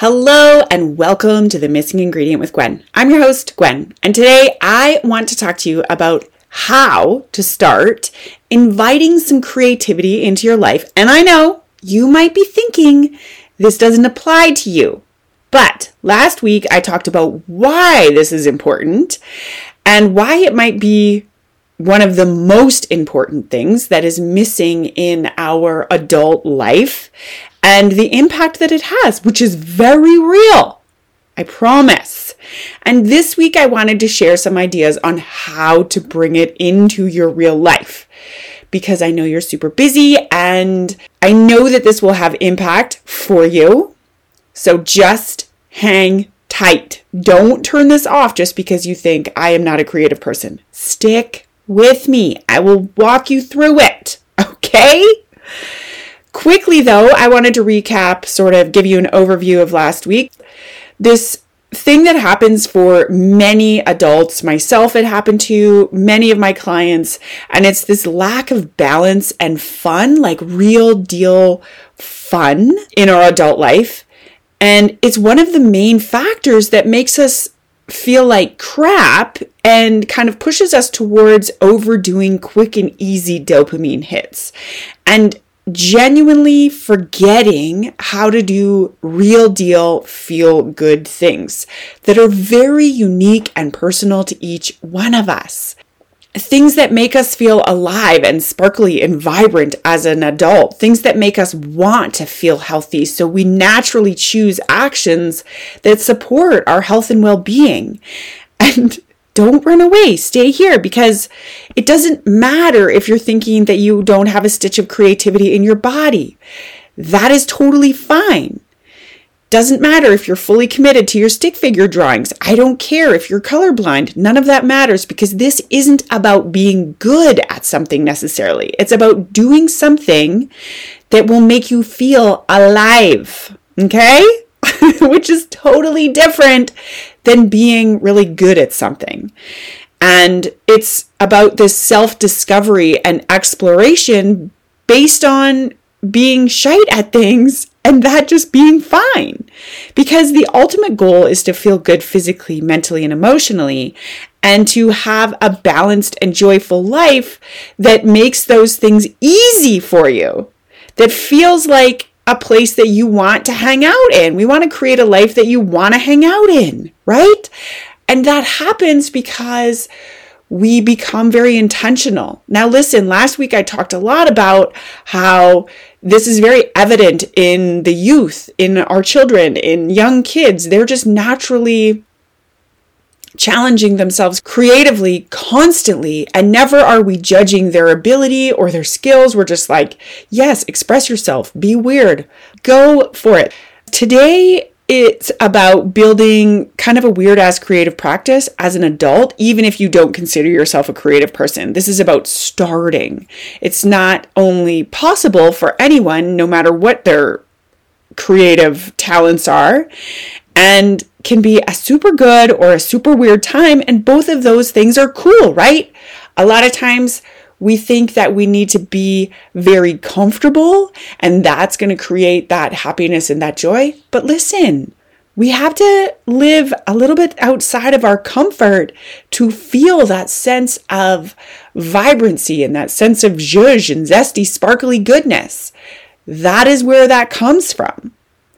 Hello and welcome to the Missing Ingredient with Gwen. I'm your host, Gwen, and today I want to talk to you about how to start inviting some creativity into your life. And I know you might be thinking this doesn't apply to you. But last week I talked about why this is important and why it might be one of the most important things that is missing in our adult life and the impact that it has, which is very real. I promise. And this week, I wanted to share some ideas on how to bring it into your real life because I know you're super busy and I know that this will have impact for you. So just hang tight. Don't turn this off just because you think I am not a creative person. Stick with me. I will walk you through it. Okay? Quickly, though, I wanted to recap, sort of give you an overview of last week. This thing that happens for many adults, myself, it happened to many of my clients, and it's this lack of balance and fun, like real deal fun in our adult life. And it's one of the main factors that makes us feel like crap and kind of pushes us towards overdoing quick and easy dopamine hits. And genuinely forgetting how to do real deal feel good things that are very unique and personal to each one of us. Things that make us feel alive and sparkly and vibrant as an adult, things that make us want to feel healthy. So we naturally choose actions that support our health and well being. And don't run away. Stay here because it doesn't matter if you're thinking that you don't have a stitch of creativity in your body. That is totally fine. Doesn't matter if you're fully committed to your stick figure drawings. I don't care if you're colorblind. None of that matters because this isn't about being good at something necessarily. It's about doing something that will make you feel alive. Okay? Which is totally different than being really good at something. And it's about this self discovery and exploration based on being shite at things and that just being fine. Because the ultimate goal is to feel good physically, mentally, and emotionally, and to have a balanced and joyful life that makes those things easy for you, that feels like a place that you want to hang out in. We want to create a life that you want to hang out in, right? And that happens because we become very intentional. Now, listen, last week I talked a lot about how this is very evident in the youth, in our children, in young kids. They're just naturally challenging themselves creatively constantly and never are we judging their ability or their skills we're just like yes express yourself be weird go for it today it's about building kind of a weird ass creative practice as an adult, even if you don't consider yourself a creative person. This is about starting. It's not only possible for anyone, no matter what their creative talents are, and can be a super good or a super weird time. And both of those things are cool, right? A lot of times we think that we need to be very comfortable and that's going to create that happiness and that joy. But listen, we have to live a little bit outside of our comfort to feel that sense of vibrancy and that sense of zhuzh and zesty, sparkly goodness. That is where that comes from.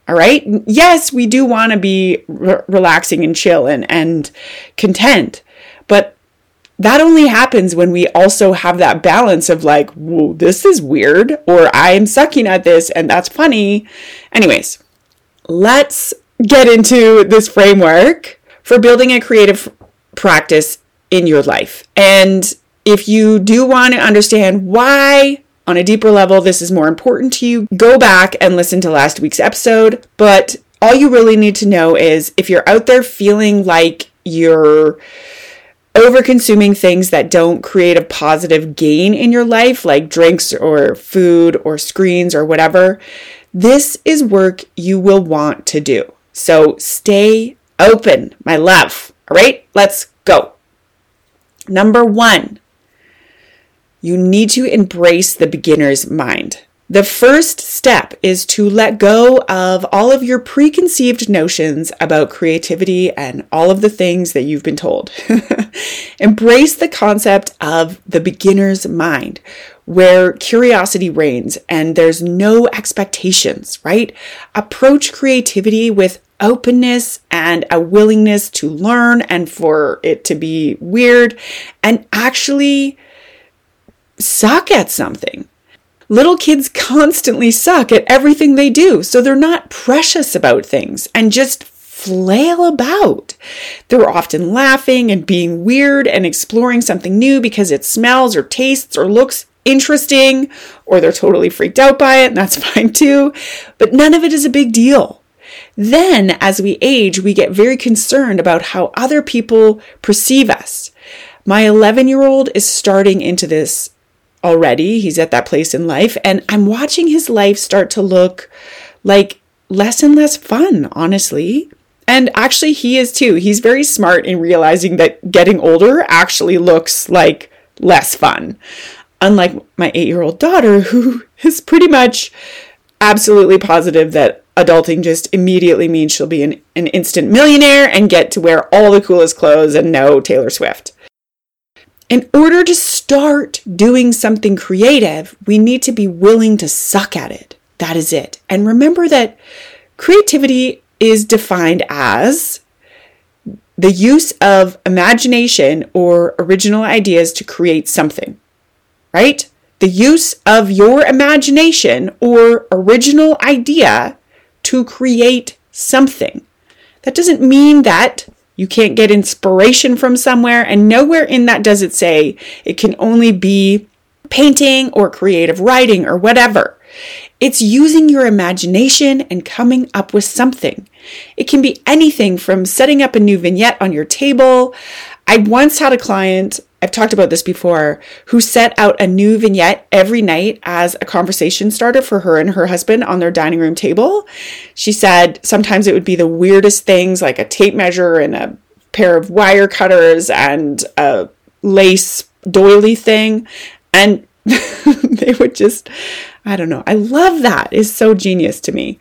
All right. Yes, we do want to be re- relaxing and chill and, and content, but that only happens when we also have that balance of like, whoa, this is weird, or I'm sucking at this and that's funny. Anyways, let's get into this framework for building a creative practice in your life. And if you do want to understand why on a deeper level, this is more important to you, go back and listen to last week's episode. But all you really need to know is if you're out there feeling like you're over consuming things that don't create a positive gain in your life, like drinks or food or screens or whatever, this is work you will want to do. So stay open, my love. All right, let's go. Number one, you need to embrace the beginner's mind. The first step is to let go of all of your preconceived notions about creativity and all of the things that you've been told. Embrace the concept of the beginner's mind, where curiosity reigns and there's no expectations, right? Approach creativity with openness and a willingness to learn and for it to be weird and actually suck at something Little kids constantly suck at everything they do, so they're not precious about things and just flail about. They're often laughing and being weird and exploring something new because it smells or tastes or looks interesting, or they're totally freaked out by it, and that's fine too. But none of it is a big deal. Then, as we age, we get very concerned about how other people perceive us. My 11 year old is starting into this already. He's at that place in life. And I'm watching his life start to look like less and less fun, honestly. And actually, he is too. He's very smart in realizing that getting older actually looks like less fun. Unlike my eight year old daughter, who is pretty much absolutely positive that adulting just immediately means she'll be an, an instant millionaire and get to wear all the coolest clothes and know Taylor Swift. In order to start doing something creative, we need to be willing to suck at it. That is it. And remember that creativity is defined as the use of imagination or original ideas to create something, right? The use of your imagination or original idea to create something. That doesn't mean that you can't get inspiration from somewhere, and nowhere in that does it say it can only be painting or creative writing or whatever. It's using your imagination and coming up with something. It can be anything from setting up a new vignette on your table. I once had a client I've talked about this before, who set out a new vignette every night as a conversation starter for her and her husband on their dining room table. She said sometimes it would be the weirdest things like a tape measure and a pair of wire cutters and a lace doily thing. And they would just, I don't know. I love that. It's so genius to me.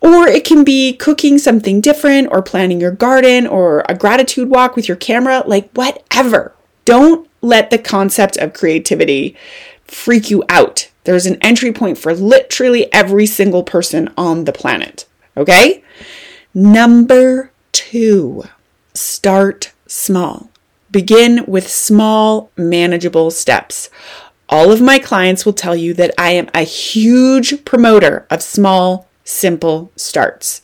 Or it can be cooking something different or planning your garden or a gratitude walk with your camera, like whatever don't let the concept of creativity freak you out. There's an entry point for literally every single person on the planet. Okay? Number two, start small. Begin with small, manageable steps. All of my clients will tell you that I am a huge promoter of small, simple starts.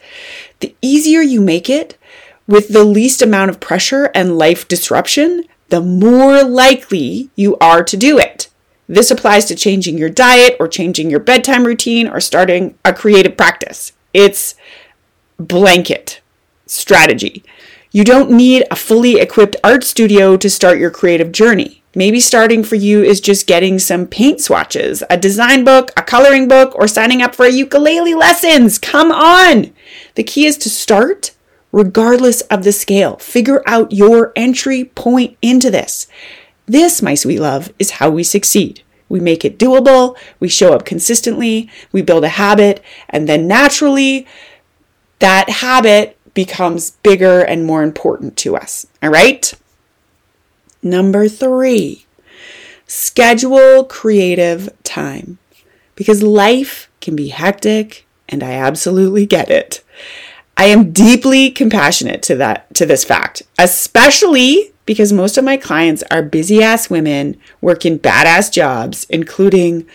The easier you make it with the least amount of pressure and life disruption, the more likely you are to do it. This applies to changing your diet or changing your bedtime routine or starting a creative practice. It's blanket strategy. You don't need a fully equipped art studio to start your creative journey. Maybe starting for you is just getting some paint swatches, a design book, a coloring book, or signing up for a ukulele lessons. Come on! The key is to start regardless of the scale. Figure out your entry point into this. This, my sweet love, is how we succeed. We make it doable, we show up consistently, we build a habit, and then naturally, that habit becomes bigger and more important to us. All right? Number three, schedule creative time because life can be hectic, and I absolutely get it. I am deeply compassionate to that to this fact, especially because most of my clients are busy ass women working badass jobs, including,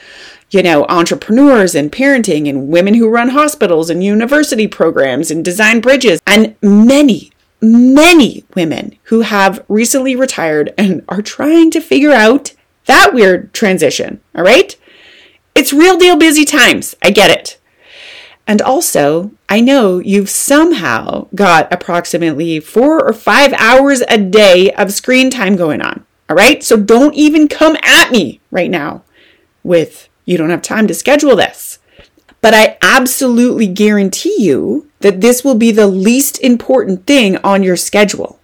you know, entrepreneurs and parenting and women who run hospitals and university programs and design bridges, and many, many women who have recently retired and are trying to figure out that weird transition. All right? It's real deal busy times. I get it. And also, I know you've somehow got approximately four or five hours a day of screen time going on. All right. So don't even come at me right now with you don't have time to schedule this. But I absolutely guarantee you that this will be the least important thing on your schedule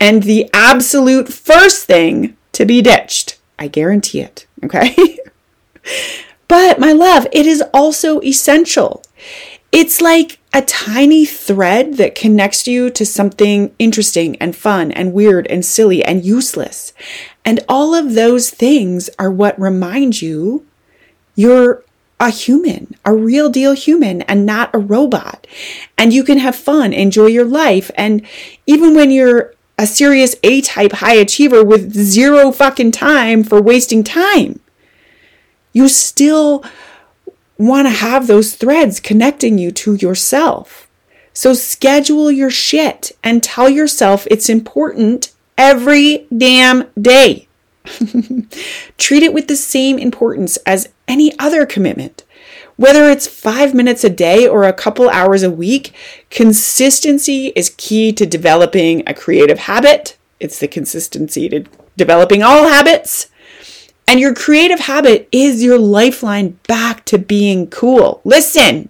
and the absolute first thing to be ditched. I guarantee it. Okay. But, my love, it is also essential. It's like a tiny thread that connects you to something interesting and fun and weird and silly and useless. And all of those things are what remind you you're a human, a real deal human, and not a robot. And you can have fun, enjoy your life. And even when you're a serious A type high achiever with zero fucking time for wasting time, you still want to have those threads connecting you to yourself. So schedule your shit and tell yourself it's important every damn day. Treat it with the same importance as any other commitment. Whether it's five minutes a day or a couple hours a week, consistency is key to developing a creative habit. It's the consistency to developing all habits. And your creative habit is your lifeline back to being cool. Listen,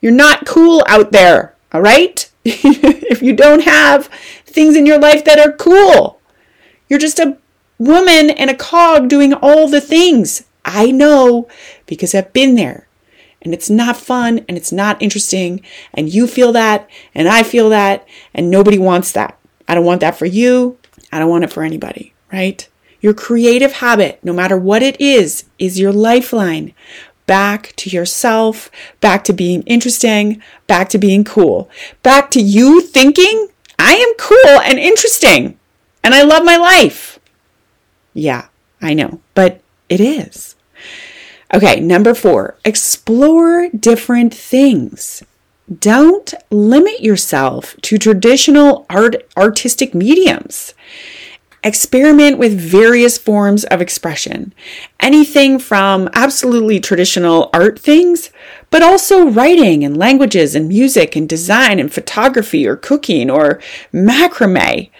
you're not cool out there, all right? if you don't have things in your life that are cool, you're just a woman and a cog doing all the things. I know because I've been there. And it's not fun and it's not interesting. And you feel that and I feel that. And nobody wants that. I don't want that for you. I don't want it for anybody, right? Your creative habit, no matter what it is, is your lifeline back to yourself, back to being interesting, back to being cool, back to you thinking, I am cool and interesting and I love my life. Yeah, I know, but it is. Okay, number four, explore different things. Don't limit yourself to traditional art artistic mediums. Experiment with various forms of expression. Anything from absolutely traditional art things, but also writing and languages and music and design and photography or cooking or macrame.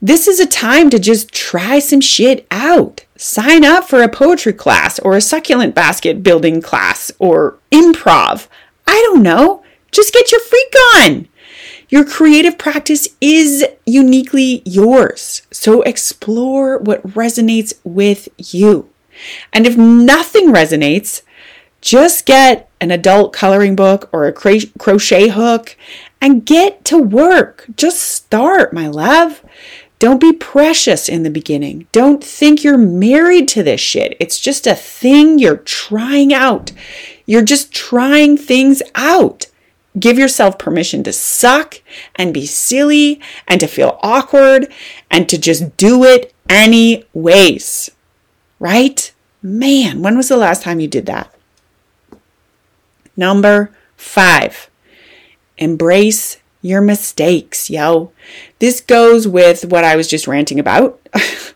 This is a time to just try some shit out. Sign up for a poetry class or a succulent basket building class or improv. I don't know. Just get your freak on. Your creative practice is uniquely yours. So explore what resonates with you. And if nothing resonates, just get an adult coloring book or a crochet hook and get to work. Just start, my love. Don't be precious in the beginning. Don't think you're married to this shit. It's just a thing you're trying out. You're just trying things out. Give yourself permission to suck and be silly and to feel awkward and to just do it anyways. Right? Man, when was the last time you did that? Number five, embrace your mistakes, yo. This goes with what I was just ranting about.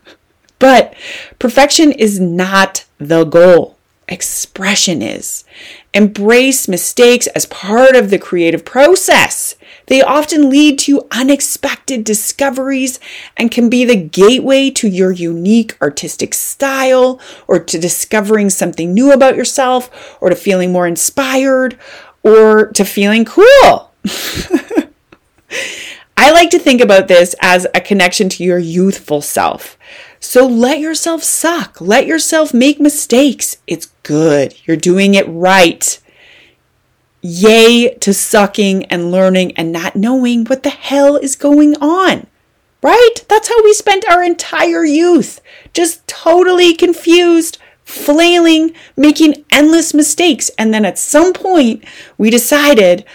but perfection is not the goal expression is. Embrace mistakes as part of the creative process. They often lead to unexpected discoveries and can be the gateway to your unique artistic style or to discovering something new about yourself or to feeling more inspired or to feeling cool. I like to think about this as a connection to your youthful self. So let yourself suck. Let yourself make mistakes. It's good. You're doing it right. Yay to sucking and learning and not knowing what the hell is going on. Right? That's how we spent our entire youth. Just totally confused, flailing, making endless mistakes. And then at some point, we decided,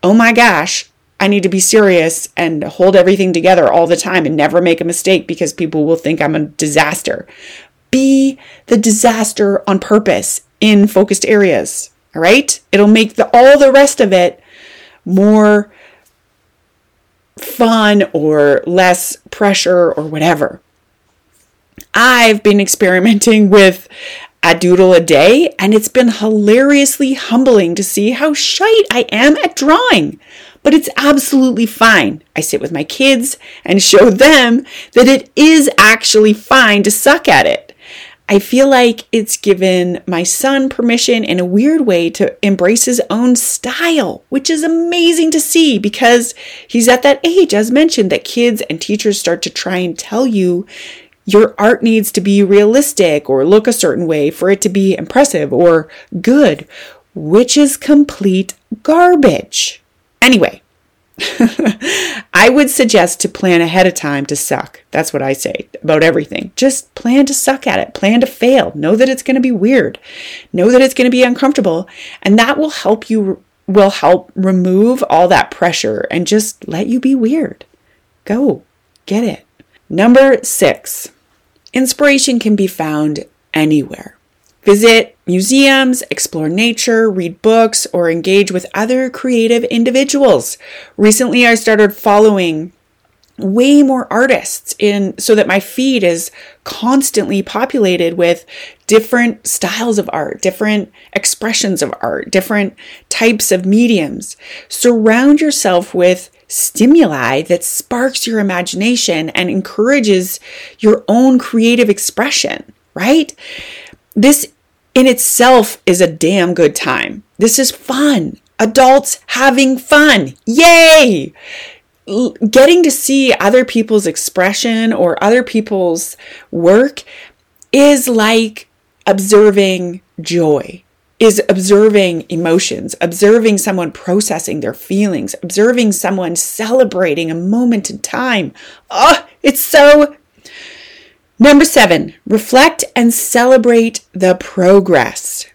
oh my gosh, I need to be serious and hold everything together all the time and never make a mistake because people will think I'm a disaster. Be the disaster on purpose in focused areas. All right? It'll make the, all the rest of it more fun or less pressure or whatever. I've been experimenting with a doodle a day, and it's been hilariously humbling to see how shite I am at drawing but it's absolutely fine. I sit with my kids and show them that it is actually fine to suck at it. I feel like it's given my son permission in a weird way to embrace his own style, which is amazing to see because he's at that age, as mentioned, that kids and teachers start to try and tell you your art needs to be realistic or look a certain way for it to be impressive or good, which is complete garbage. Anyway, I would suggest to plan ahead of time to suck. That's what I say about everything. Just plan to suck at it, plan to fail. Know that it's going to be weird, know that it's going to be uncomfortable, and that will help you will help remove all that pressure and just let you be weird. Go, get it. Number six, inspiration can be found anywhere. Visit museums, explore nature, read books, or engage with other creative individuals. Recently, I started following way more artists in so that my feed is constantly populated with different styles of art, different expressions of art, different types of mediums. Surround yourself with stimuli that sparks your imagination and encourages your own creative expression, right? This in itself is a damn good time. This is fun. Adults having fun. Yay! Getting to see other people's expression or other people's work is like observing joy, is observing emotions, observing someone processing their feelings, observing someone celebrating a moment in time. Oh, it's so Number seven, reflect and celebrate the progress.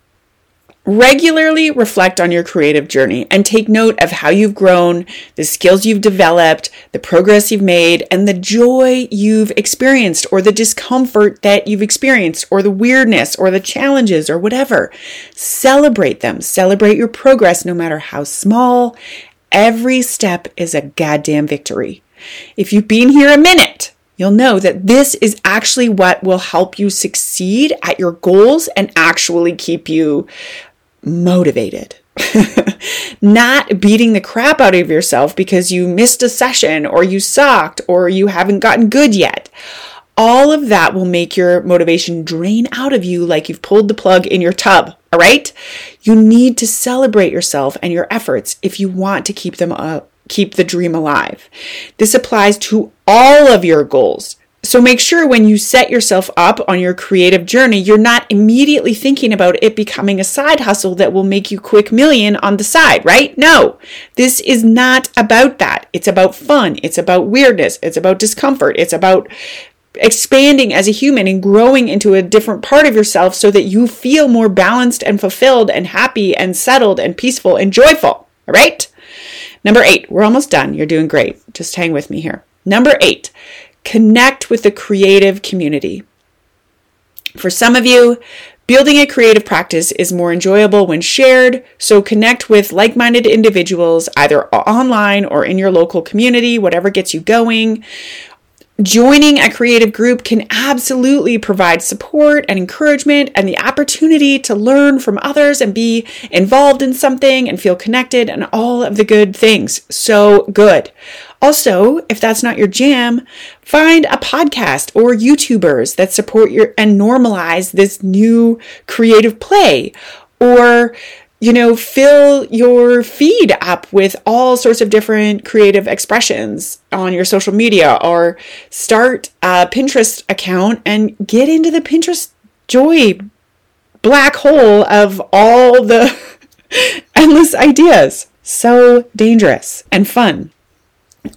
Regularly reflect on your creative journey and take note of how you've grown, the skills you've developed, the progress you've made, and the joy you've experienced, or the discomfort that you've experienced, or the weirdness, or the challenges, or whatever. Celebrate them. Celebrate your progress, no matter how small. Every step is a goddamn victory. If you've been here a minute, you'll know that this is actually what will help you succeed at your goals and actually keep you motivated. Not beating the crap out of yourself because you missed a session or you sucked or you haven't gotten good yet. All of that will make your motivation drain out of you like you've pulled the plug in your tub. All right? You need to celebrate yourself and your efforts if you want to keep them up keep the dream alive. This applies to all of your goals. So make sure when you set yourself up on your creative journey, you're not immediately thinking about it becoming a side hustle that will make you quick million on the side, right? No, this is not about that. It's about fun. It's about weirdness. It's about discomfort. It's about expanding as a human and growing into a different part of yourself so that you feel more balanced and fulfilled and happy and settled and peaceful and joyful. All right? Number eight, we're almost done. You're doing great. Just hang with me here. Number eight, connect with the creative community. For some of you, building a creative practice is more enjoyable when shared, so connect with like minded individuals either online or in your local community, whatever gets you going. Joining a creative group can absolutely provide support and encouragement and the opportunity to learn from others and be involved in something and feel connected and all of the good things. So good. Also, if that's not your jam, find a podcast or YouTubers that support your and normalize this new creative play or you know, fill your feed up with all sorts of different creative expressions on your social media or start a Pinterest account and get into the Pinterest joy black hole of all the endless ideas. So dangerous and fun.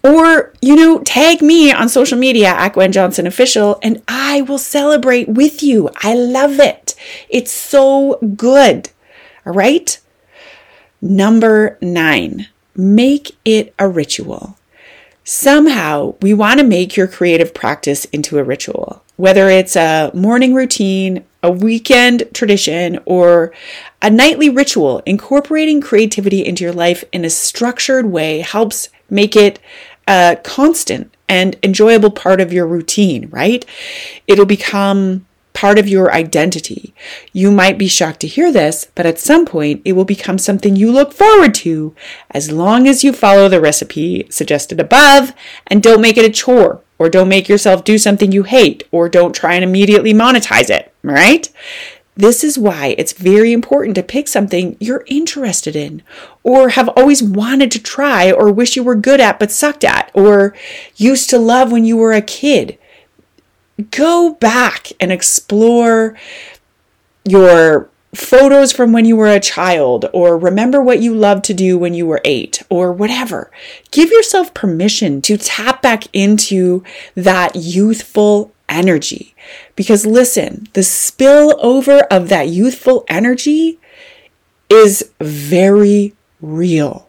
Or, you know, tag me on social media at Gwen Johnson Official and I will celebrate with you. I love it. It's so good. All right. Number nine, make it a ritual. Somehow, we want to make your creative practice into a ritual, whether it's a morning routine, a weekend tradition, or a nightly ritual. Incorporating creativity into your life in a structured way helps make it a constant and enjoyable part of your routine, right? It'll become part of your identity. You might be shocked to hear this, but at some point it will become something you look forward to as long as you follow the recipe suggested above and don't make it a chore or don't make yourself do something you hate or don't try and immediately monetize it, right? This is why it's very important to pick something you're interested in or have always wanted to try or wish you were good at but sucked at or used to love when you were a kid go back and explore your photos from when you were a child, or remember what you loved to do when you were eight, or whatever. Give yourself permission to tap back into that youthful energy. Because listen, the spillover of that youthful energy is very real.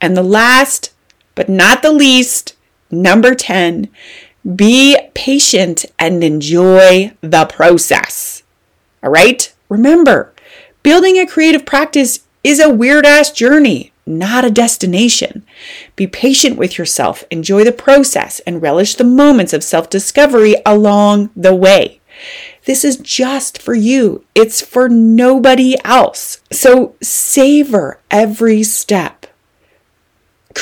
And the last, but not the least, number 10, be patient and enjoy the process. All right? Remember, building a creative practice is a weird ass journey, not a destination. Be patient with yourself, enjoy the process, and relish the moments of self discovery along the way. This is just for you. It's for nobody else. So savor every step.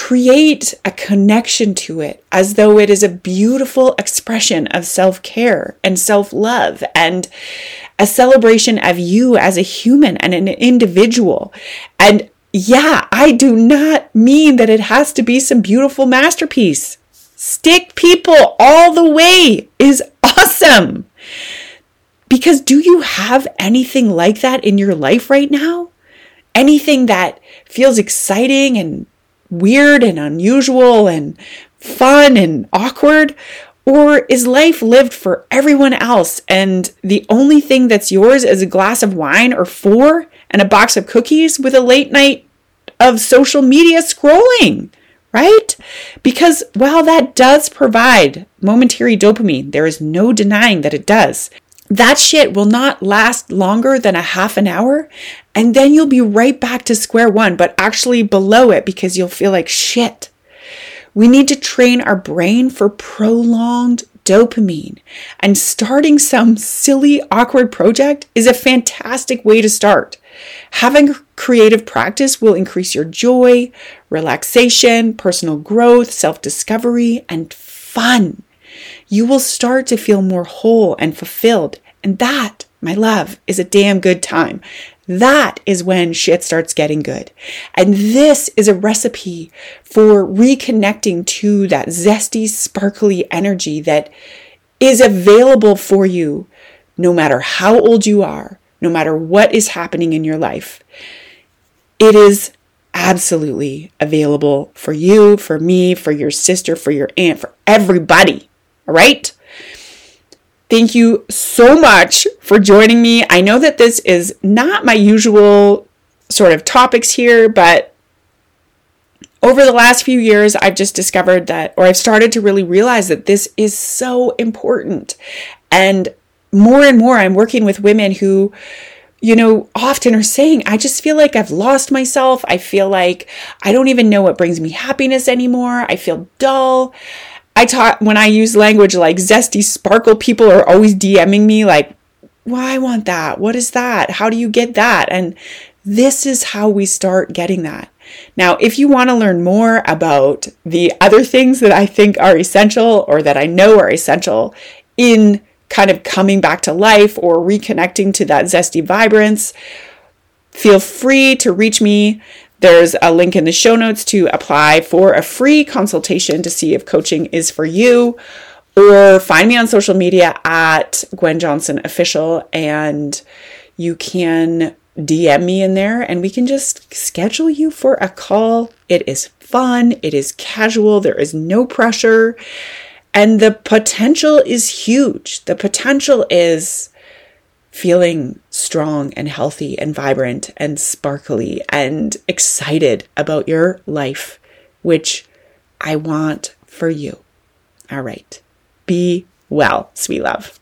Create a connection to it as though it is a beautiful expression of self care and self love and a celebration of you as a human and an individual. And yeah, I do not mean that it has to be some beautiful masterpiece. Stick people all the way is awesome. Because do you have anything like that in your life right now? Anything that feels exciting and weird and unusual and fun and awkward? Or is life lived for everyone else and the only thing that's yours is a glass of wine or four and a box of cookies with a late night of social media scrolling? Right? Because while that does provide momentary dopamine, there is no denying that it does. That shit will not last longer than a half an hour, and then you'll be right back to square one, but actually below it because you'll feel like shit. We need to train our brain for prolonged dopamine. And starting some silly, awkward project is a fantastic way to start. Having creative practice will increase your joy, relaxation, personal growth, self discovery, and fun. You will start to feel more whole and fulfilled. And that, my love, is a damn good time. That is when shit starts getting good. And this is a recipe for reconnecting to that zesty, sparkly energy that is available for you no matter how old you are, no matter what is happening in your life. It is absolutely available for you, for me, for your sister, for your aunt, for everybody. All right? Thank you so much for joining me. I know that this is not my usual sort of topics here, but over the last few years, I've just discovered that, or I've started to really realize that this is so important. And more and more, I'm working with women who, you know, often are saying, I just feel like I've lost myself. I feel like I don't even know what brings me happiness anymore. I feel dull. I taught when I use language like zesty sparkle, people are always DMing me like, well, I want that. What is that? How do you get that? And this is how we start getting that. Now, if you want to learn more about the other things that I think are essential or that I know are essential in kind of coming back to life or reconnecting to that zesty vibrance, feel free to reach me. There's a link in the show notes to apply for a free consultation to see if coaching is for you. Or find me on social media at Gwen Johnson Official and you can DM me in there and we can just schedule you for a call. It is fun, it is casual, there is no pressure, and the potential is huge. The potential is feeling strong and healthy and vibrant and sparkly and excited about your life, which I want for you. All right. Be well, sweet love.